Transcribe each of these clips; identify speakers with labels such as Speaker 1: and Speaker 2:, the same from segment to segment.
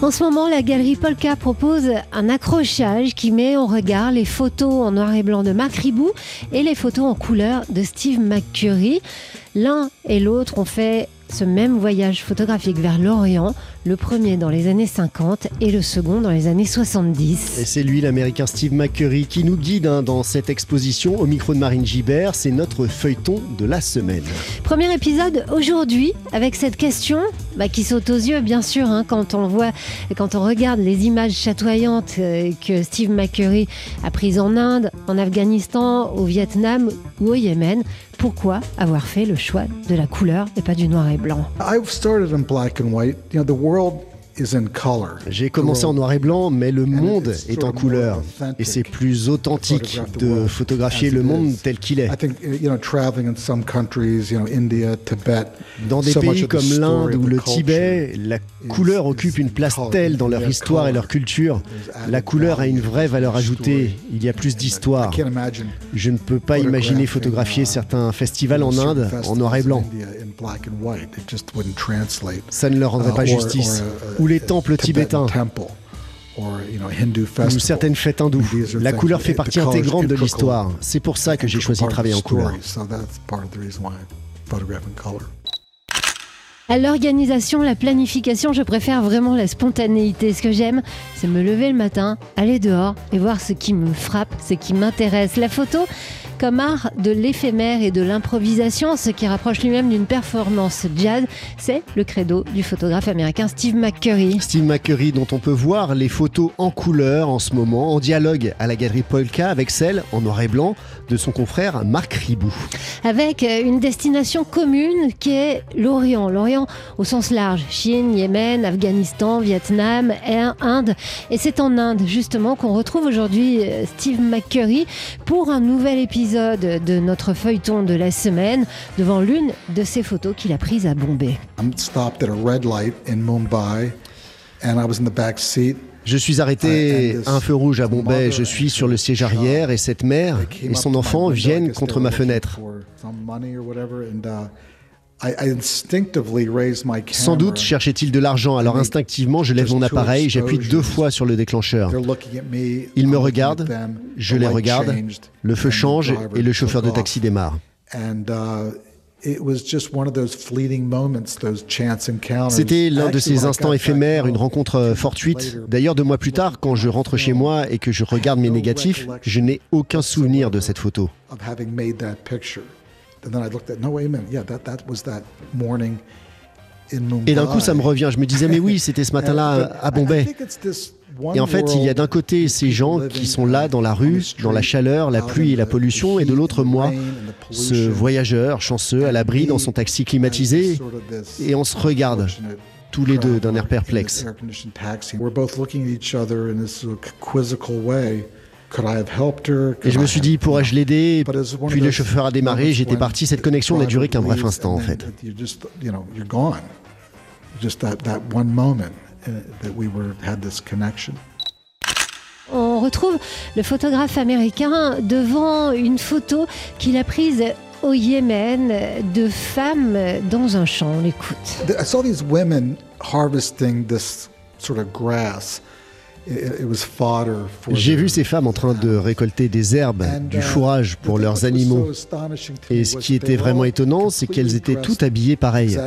Speaker 1: En ce moment, la galerie Polka propose un accrochage qui met en regard les photos en noir et blanc de Marc Ribou et les photos en couleur de Steve McCurry. L'un et l'autre ont fait ce même voyage photographique vers l'Orient, le premier dans les années 50 et le second dans les années 70.
Speaker 2: Et c'est lui, l'américain Steve McCurry, qui nous guide hein, dans cette exposition au micro de Marine Gibert. C'est notre feuilleton de la semaine.
Speaker 1: Premier épisode aujourd'hui avec cette question bah, qui saute aux yeux, bien sûr, hein, quand on voit, quand on regarde les images chatoyantes euh, que Steve McCurry a prises en Inde, en Afghanistan, au Vietnam ou au Yémen. Pourquoi avoir fait le choix de la couleur et pas du noir et blanc?
Speaker 3: I've started in black and white. You know, the world world
Speaker 2: j'ai commencé en noir et blanc, mais le monde est en couleur. Et c'est plus authentique de photographier le monde tel qu'il est. Dans des pays comme l'Inde ou le Tibet, la couleur occupe une place telle dans leur histoire et leur culture. La couleur a une vraie valeur ajoutée. Il y a plus d'histoire. Je ne peux pas imaginer photographier certains festivals en Inde en noir et blanc. Ça ne leur rendrait pas justice les temples tibétains ou certaines fêtes hindoues. La couleur fait partie intégrante de l'histoire. C'est pour ça que j'ai choisi de travailler en couleur.
Speaker 1: À l'organisation, la planification, je préfère vraiment la spontanéité. Ce que j'aime, c'est me lever le matin, aller dehors et voir ce qui me frappe, ce qui m'intéresse. La photo, comme art de l'éphémère et de l'improvisation, ce qui rapproche lui-même d'une performance jazz, c'est le credo du photographe américain Steve McCurry.
Speaker 2: Steve McCurry dont on peut voir les photos en couleur en ce moment, en dialogue à la galerie Polka avec celle en noir et blanc de son confrère Marc Ribou.
Speaker 1: Avec une destination commune qui est l'Orient. L'Orient au sens large, Chine, Yémen, Afghanistan, Vietnam, Inde. Et c'est en Inde justement qu'on retrouve aujourd'hui euh, Steve McCurry pour un nouvel épisode de notre feuilleton de la semaine devant l'une de ces photos qu'il a prises à Bombay.
Speaker 2: Je suis arrêté à un feu rouge à Bombay, je suis sur le siège arrière et cette mère et son enfant viennent contre ma fenêtre. Sans doute cherchait-il de l'argent, alors instinctivement je lève mon appareil, j'appuie deux fois sur le déclencheur. Ils me regardent, je les regarde, le feu change et le chauffeur de taxi démarre. C'était l'un de ces instants éphémères, une rencontre fortuite. D'ailleurs, deux mois plus tard, quand je rentre chez moi et que je regarde mes négatifs, je n'ai aucun souvenir de cette photo. Et d'un coup, ça me revient. Je me disais, mais oui, c'était ce matin-là à Bombay. Et en fait, il y a d'un côté ces gens qui sont là dans la rue, dans la chaleur, la pluie et la pollution, et de l'autre, moi, ce voyageur chanceux à l'abri dans son taxi climatisé, et on se regarde tous les deux d'un air perplexe. Et je me suis dit, pourrais-je l'aider? Puis le chauffeur a démarré, j'étais parti. Cette connexion n'a duré qu'un bref instant, en fait.
Speaker 1: On retrouve le photographe américain devant une photo qu'il a prise au Yémen de femmes dans un champ. On l'écoute.
Speaker 3: I saw these women harvesting this sort of grass.
Speaker 2: J'ai vu ces femmes en train de récolter des herbes, du uh, fourrage pour leurs animaux. Et ce qui était vraiment étonnant, c'est qu'elles étaient toutes habillées pareil.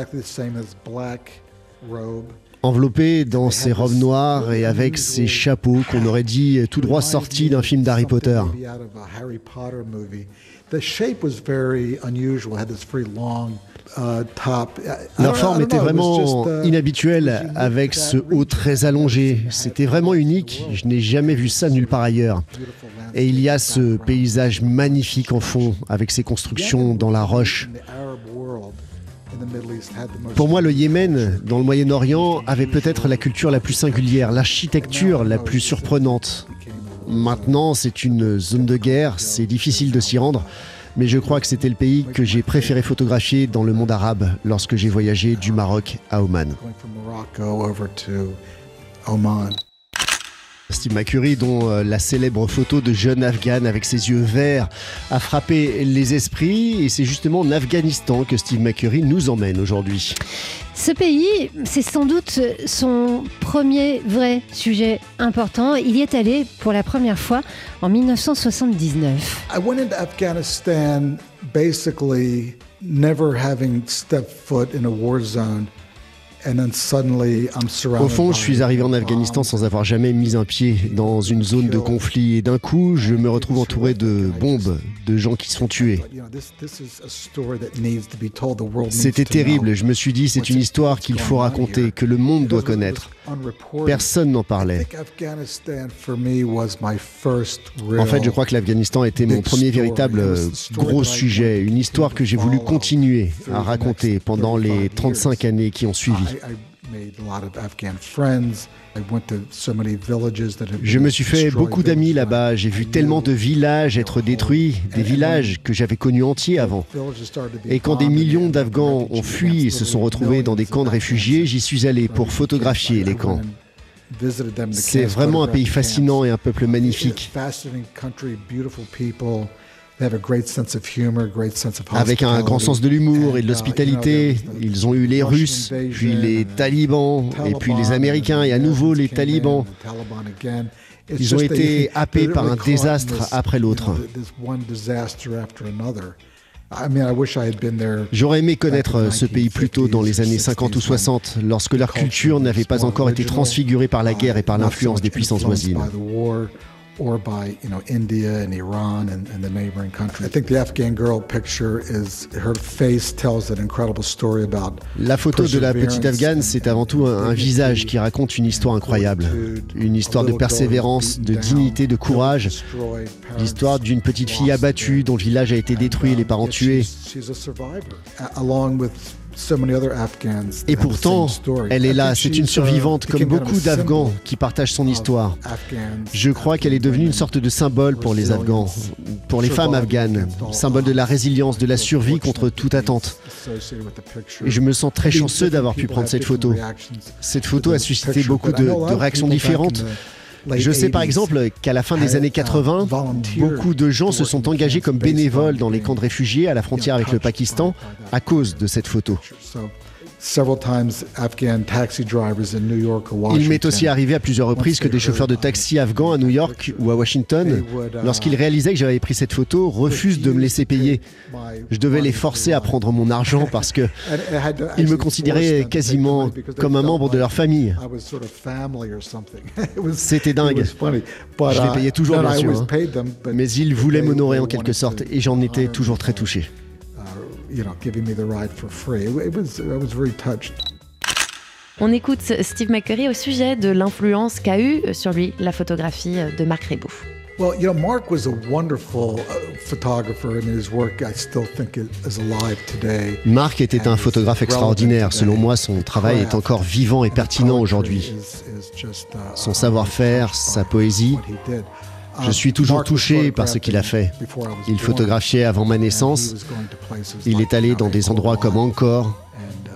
Speaker 2: Enveloppées dans ces robes noires et avec ces chapeaux qu'on aurait dit tout droit sortis d'un film d'Harry Potter. Leur forme était vraiment uh, inhabituelle avec ce haut très allongé. C'était vraiment unique. Je n'ai jamais vu ça nulle part ailleurs. Et il y a ce paysage magnifique en fond avec ces constructions dans la roche. Pour moi, le Yémen, dans le Moyen-Orient, avait peut-être la culture la plus singulière, l'architecture la plus surprenante. Maintenant, c'est une zone de guerre, c'est difficile de s'y rendre mais je crois que c'était le pays que j'ai préféré photographier dans le monde arabe lorsque j'ai voyagé du Maroc à Oman. Steve McCurry, dont euh, la célèbre photo de jeune Afghan avec ses yeux verts a frappé les esprits. Et c'est justement en Afghanistan que Steve McCurry nous emmène aujourd'hui.
Speaker 1: Ce pays, c'est sans doute son premier vrai sujet important. Il y est allé pour la première fois en 1979.
Speaker 3: I went into Afghanistan basically never having stepped foot in a war zone.
Speaker 2: Au fond, je suis arrivé en Afghanistan sans avoir jamais mis un pied dans une zone de conflit. Et d'un coup, je me retrouve entouré de bombes, de gens qui se font tuer. C'était terrible, je me suis dit c'est une histoire qu'il faut raconter, que le monde doit connaître. Personne n'en parlait. En fait, je crois que l'Afghanistan était mon premier véritable gros sujet, une histoire que j'ai voulu continuer à raconter pendant les 35 années qui ont suivi. Je me suis fait beaucoup d'amis là-bas, j'ai vu tellement de villages être détruits, des villages que j'avais connus entiers avant. Et quand des millions d'Afghans ont fui et se sont retrouvés dans des camps de réfugiés, j'y suis allé pour photographier les camps. C'est vraiment un pays fascinant et un peuple magnifique. Avec un grand sens de l'humour et de uh, l'hospitalité, ils ont eu les Russes, puis les talibans, et puis les Américains, et à nouveau les talibans. Ils ont été happés par un désastre après l'autre. J'aurais aimé connaître ce pays plus tôt dans les années 50 ou 60, lorsque leur culture n'avait pas encore été transfigurée par la guerre et par l'influence des puissances voisines. Or by you know India and Iran and, and the neighboring countries. I think the Afghan girl picture is her face tells an incredible story about. La photo de la petite Afghane, c'est avant tout un, un visage qui raconte une histoire incroyable, une histoire de persévérance, de dignité, de courage, l'histoire d'une petite fille abattue dont le village a été détruit et les parents tués. Et pourtant, elle est là, c'est une survivante comme beaucoup d'Afghans qui partagent son histoire. Je crois qu'elle est devenue une sorte de symbole pour les Afghans, pour les femmes afghanes, symbole de la résilience, de la survie contre toute attente. Et je me sens très chanceux d'avoir pu prendre cette photo. Cette photo a suscité beaucoup de, de réactions différentes. Je sais par exemple qu'à la fin des années 80, beaucoup de gens se sont engagés comme bénévoles dans les camps de réfugiés à la frontière avec le Pakistan à cause de cette photo. Il m'est aussi arrivé à plusieurs reprises que des chauffeurs de taxi afghans à New York ou à Washington, uh, lorsqu'ils réalisaient que j'avais pris cette photo, refusent de me laisser payer. Je devais les forcer à prendre mon argent parce que ils me considéraient quasiment comme un membre de leur famille. C'était dingue. Je les payais toujours, bien sûr. Hein. Mais ils voulaient m'honorer en quelque sorte et j'en étais toujours très touché you know, giving me the ride for free. It was, I was very touched.
Speaker 4: On écoute Steve McCurry au sujet de l'influence qu'a eu sur lui la photographie de Marc Rebouf.
Speaker 3: Well, you know, Mark was a wonderful uh, photographer. I mean, his work, I still think, is alive today.
Speaker 2: Marc était un photographe extraordinaire. Selon moi, son travail est encore vivant et pertinent aujourd'hui. Uh, son savoir-faire, sa poésie. Je suis toujours touché par ce qu'il a fait. Il photographiait avant ma naissance. Il est allé dans des endroits comme Angkor,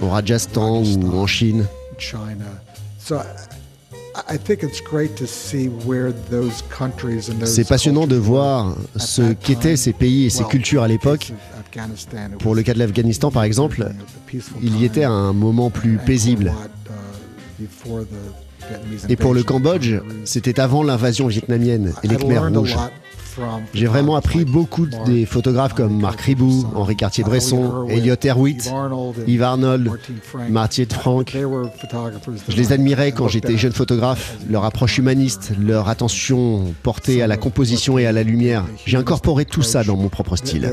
Speaker 2: au Rajasthan ou en Chine. C'est passionnant de voir ce qu'étaient ces pays et ces cultures à l'époque. Pour le cas de l'Afghanistan, par exemple, il y était à un moment plus paisible. Et pour le Cambodge, c'était avant l'invasion vietnamienne et les Khmers rouges. J'ai vraiment appris beaucoup des photographes comme Marc Ribou, Henri Cartier-Bresson, Elliot Erwitt, Yves Arnold, Martier de Franck. Je les admirais quand j'étais jeune photographe, leur approche humaniste, leur attention portée à la composition et à la lumière. J'ai incorporé tout ça dans mon propre style.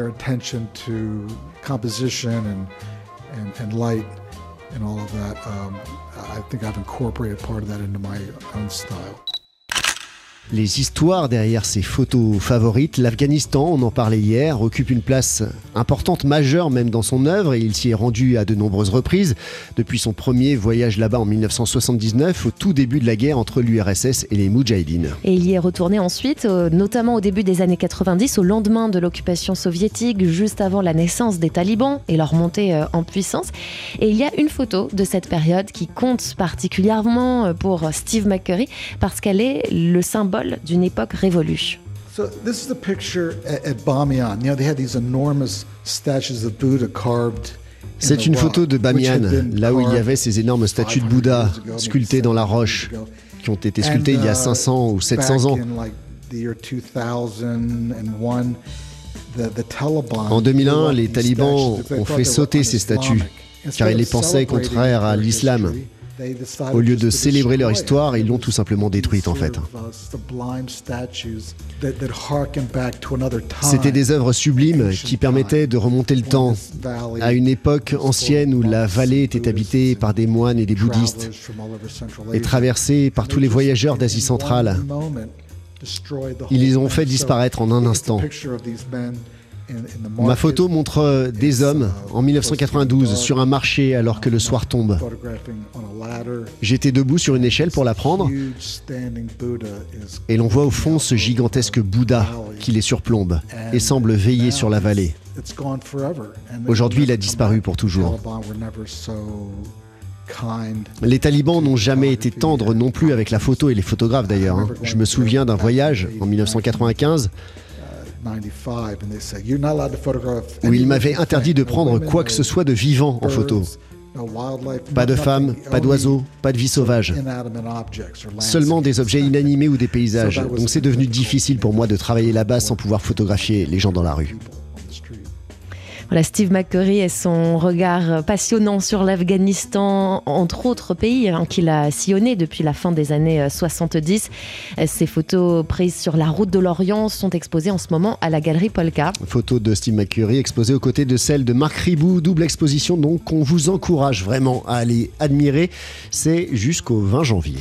Speaker 4: Um, I think I've incorporated part of that into my own style.
Speaker 2: Les histoires derrière ses photos favorites. L'Afghanistan, on en parlait hier, occupe une place importante, majeure même dans son œuvre et il s'y est rendu à de nombreuses reprises depuis son premier voyage là-bas en 1979, au tout début de la guerre entre l'URSS et les Moudjahidines.
Speaker 4: Et il y est retourné ensuite, euh, notamment au début des années 90, au lendemain de l'occupation soviétique, juste avant la naissance des talibans et leur montée euh, en puissance. Et il y a une photo de cette période qui compte particulièrement euh, pour Steve McCurry parce qu'elle est le symbole d'une époque révolue.
Speaker 3: So this is the picture at, at Bamiyan. You know, they had these enormous statues of Buddha carved
Speaker 2: c'est une photo de Bamiyan, là où il y avait ces énormes statues de Bouddha sculptées dans la roche, qui ont été sculptées il y a 500 uh, ou 700 ans. En 2001, les talibans ont fait sauter ces statues, car ils les pensaient contraires à l'islam. Au lieu de célébrer leur histoire, ils l'ont tout simplement détruite en fait. C'était des œuvres sublimes qui permettaient de remonter le temps. À une époque ancienne où la vallée était habitée par des moines et des bouddhistes et traversée par tous les voyageurs d'Asie centrale. Ils les ont fait disparaître en un instant. Ma photo montre euh, des hommes en 1992 sur un marché alors que le soir tombe. J'étais debout sur une échelle pour la prendre et l'on voit au fond ce gigantesque Bouddha qui les surplombe et semble veiller sur la vallée. Aujourd'hui, il a disparu pour toujours. Les talibans n'ont jamais été tendres non plus avec la photo et les photographes d'ailleurs. Hein. Je me souviens d'un voyage en 1995 où il m'avait interdit de prendre quoi que ce soit de vivant en photo. Pas de femmes, pas d'oiseaux, pas de vie sauvage. Seulement des objets inanimés ou des paysages. Donc c'est devenu difficile pour moi de travailler là-bas sans pouvoir photographier les gens dans la rue.
Speaker 4: Steve McCurry et son regard passionnant sur l'Afghanistan, entre autres pays hein, qu'il a sillonné depuis la fin des années 70. Euh, Ces photos prises sur la route de l'Orient sont exposées en ce moment à la galerie Polka.
Speaker 2: Photos de Steve McCurry exposées aux côtés de celles de Marc Ribou, double exposition donc qu'on vous encourage vraiment à aller admirer. C'est jusqu'au 20 janvier.